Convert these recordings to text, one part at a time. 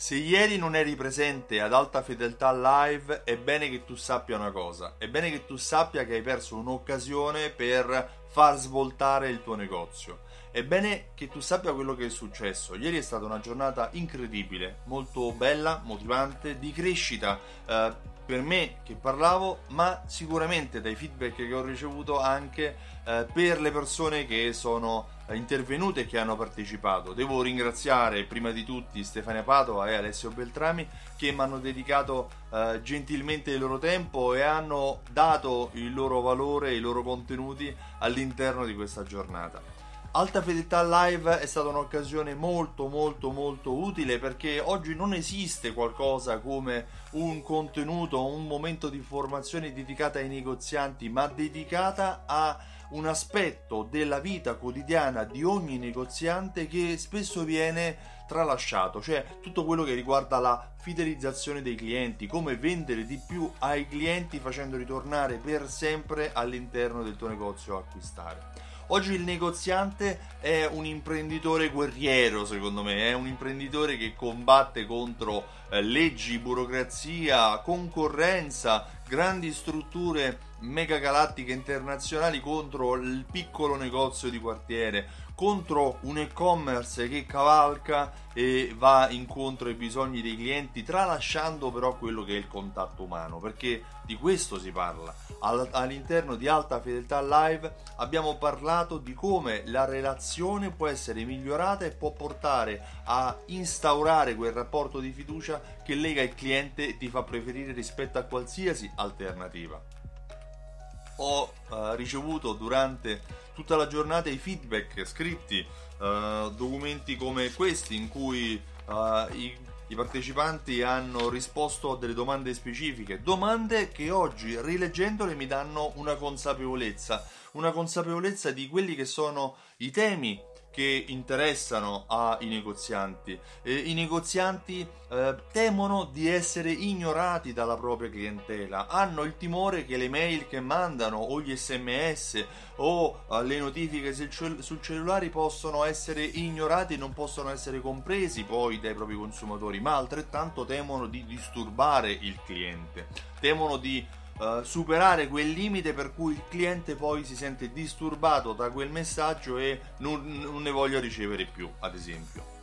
Se ieri non eri presente ad alta fedeltà live, è bene che tu sappia una cosa. È bene che tu sappia che hai perso un'occasione per far svoltare il tuo negozio. È bene che tu sappia quello che è successo. Ieri è stata una giornata incredibile, molto bella, motivante, di crescita. Eh, per me che parlavo, ma sicuramente dai feedback che ho ricevuto anche eh, per le persone che sono eh, intervenute e che hanno partecipato. Devo ringraziare prima di tutti Stefania Padova e Alessio Beltrami che mi hanno dedicato eh, gentilmente il loro tempo e hanno dato il loro valore e i loro contenuti all'interno di questa giornata. Alta Fedeltà Live è stata un'occasione molto molto molto utile perché oggi non esiste qualcosa come un contenuto, un momento di formazione dedicata ai negozianti, ma dedicata a un aspetto della vita quotidiana di ogni negoziante che spesso viene tralasciato, cioè tutto quello che riguarda la fidelizzazione dei clienti, come vendere di più ai clienti facendo ritornare per sempre all'interno del tuo negozio a acquistare. Oggi il negoziante è un imprenditore guerriero, secondo me, è un imprenditore che combatte contro eh, leggi, burocrazia, concorrenza, grandi strutture megagalattiche internazionali contro il piccolo negozio di quartiere, contro un e-commerce che cavalca e va incontro ai bisogni dei clienti, tralasciando però quello che è il contatto umano, perché di questo si parla. All'interno di Alta Fedeltà Live abbiamo parlato di come la relazione può essere migliorata e può portare a instaurare quel rapporto di fiducia che lega il cliente e ti fa preferire rispetto a qualsiasi alternativa ho uh, ricevuto durante tutta la giornata i feedback scritti, uh, documenti come questi in cui uh, i, i, partecipanti hanno risposto a delle domande specifiche, domande che oggi rileggendole mi danno una consapevolezza, una consapevolezza di quelli che sono i temi che interessano ai negozianti. Eh, I negozianti eh, temono di essere ignorati dalla propria clientela, hanno il timore che le mail che mandano o gli sms o eh, le notifiche sul, cell- sul cellulare possano essere ignorati e non possono essere compresi poi dai propri consumatori, ma altrettanto temono di disturbare il cliente, temono di uh, superare quel limite per cui il cliente poi si sente disturbato da quel messaggio e non, non ne voglia ricevere più, ad esempio.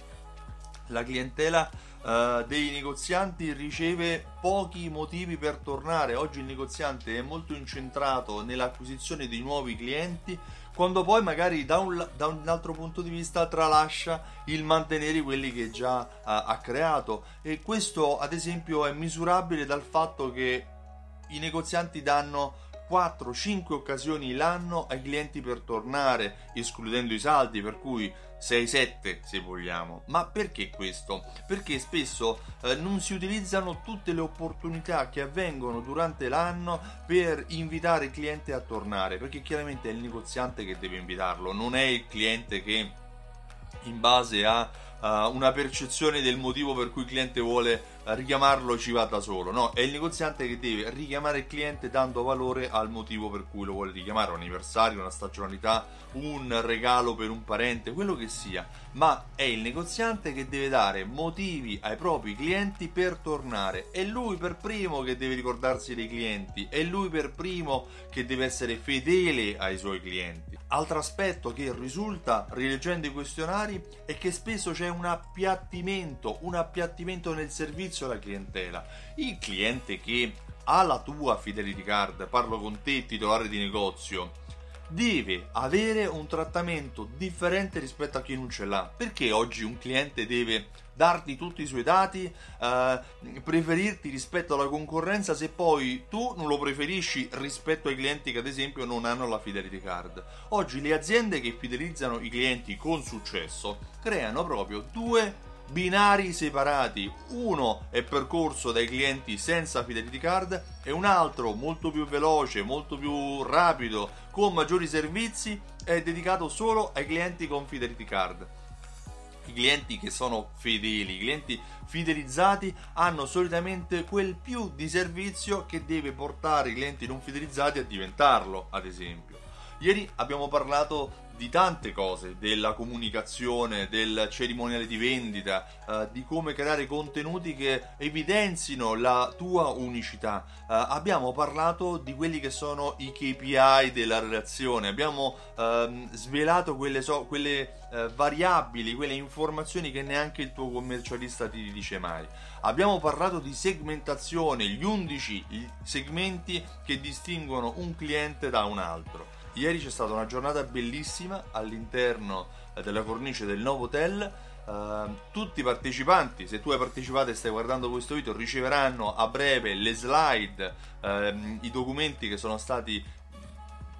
La clientela uh, dei negozianti riceve pochi motivi per tornare. Oggi il negoziante è molto incentrato nell'acquisizione di nuovi clienti, quando poi magari da un, da un altro punto di vista tralascia il mantenere quelli che già uh, ha creato. E questo, ad esempio, è misurabile dal fatto che i negozianti danno 4-5 occasioni l'anno ai clienti per tornare, escludendo i saldi, per cui 6-7 se vogliamo. Ma perché questo? Perché spesso eh, non si utilizzano tutte le opportunità che avvengono durante l'anno per invitare il cliente a tornare, perché chiaramente è il negoziante che deve invitarlo, non è il cliente che in base a uh, una percezione del motivo per cui il cliente vuole richiamarlo ci va da solo, no? È il negoziante che deve richiamare il cliente dando valore al motivo per cui lo vuole richiamare, un anniversario, una stagionalità, un regalo per un parente, quello che sia, ma è il negoziante che deve dare motivi ai propri clienti per tornare. È lui per primo che deve ricordarsi dei clienti, è lui per primo che deve essere fedele ai suoi clienti. Altro aspetto che risulta rileggendo i questionari è che spesso c'è un appiattimento, un appiattimento nel servizio alla clientela. Il cliente che ha la tua fidelity card, parlo con te titolare di negozio, deve avere un trattamento differente rispetto a chi non ce l'ha. Perché oggi un cliente deve darti tutti i suoi dati, eh, preferirti rispetto alla concorrenza se poi tu non lo preferisci rispetto ai clienti che ad esempio non hanno la fidelity card. Oggi le aziende che fidelizzano i clienti con successo creano proprio due binari separati. Uno è percorso dai clienti senza fidelity card e un altro molto più veloce, molto più rapido, con maggiori servizi è dedicato solo ai clienti con fidelity card. I clienti che sono fedeli, i clienti fidelizzati hanno solitamente quel più di servizio che deve portare i clienti non fidelizzati a diventarlo, ad esempio. Ieri abbiamo parlato di tante cose, della comunicazione, del cerimoniale di vendita, eh, di come creare contenuti che evidenzino la tua unicità. Eh, abbiamo parlato di quelli che sono i KPI della relazione, abbiamo ehm, svelato quelle, so, quelle eh, variabili, quelle informazioni che neanche il tuo commercialista ti dice mai. Abbiamo parlato di segmentazione, gli 11 segmenti che distinguono un cliente da un altro. Ieri c'è stata una giornata bellissima all'interno eh, della cornice del Novotel. Uh, tutti i partecipanti, se tu hai partecipato e stai guardando questo video, riceveranno a breve le slide, uh, i documenti che sono stati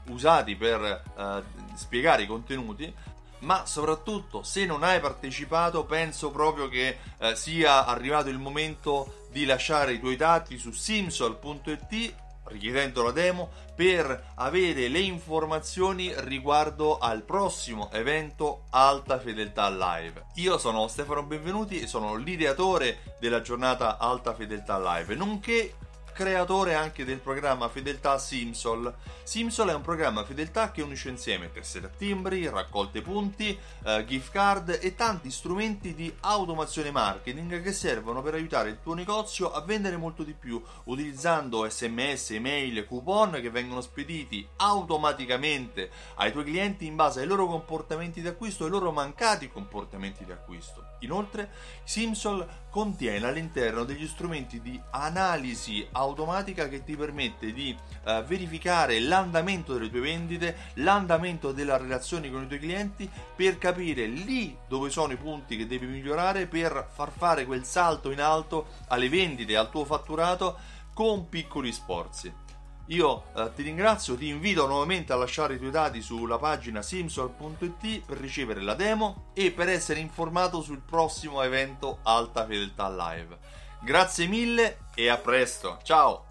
usati per uh, spiegare i contenuti. Ma soprattutto, se non hai partecipato, penso proprio che sia arrivato il momento di lasciare i tuoi dati su simsol.it richiedendo la demo per avere le informazioni riguardo al prossimo evento Alta Fedeltà Live. Io sono Stefano Benvenuti e sono l'ideatore della giornata Alta Fedeltà Live, nonché creatore anche del programma Fedeltà Simsol. Simsol è un programma fedeltà che unisce insieme tessere a timbri, raccolte punti, eh, gift card e tanti strumenti di automazione marketing che servono per aiutare il tuo negozio a vendere molto di più utilizzando sms, email, coupon che vengono spediti automaticamente ai tuoi clienti in base ai loro comportamenti di acquisto e ai loro mancati comportamenti di acquisto. Inoltre, Simsol contiene all'interno degli strumenti di analisi automatica automatica che ti permette di uh, verificare l'andamento delle tue vendite, l'andamento della relazione con i tuoi clienti per capire lì dove sono i punti che devi migliorare per far fare quel salto in alto alle vendite, al tuo fatturato con piccoli sforzi. Io eh, ti ringrazio, ti invito nuovamente a lasciare i tuoi dati sulla pagina simsol.it per ricevere la demo e per essere informato sul prossimo evento Alta Fedeltà Live. Grazie mille e a presto. Ciao!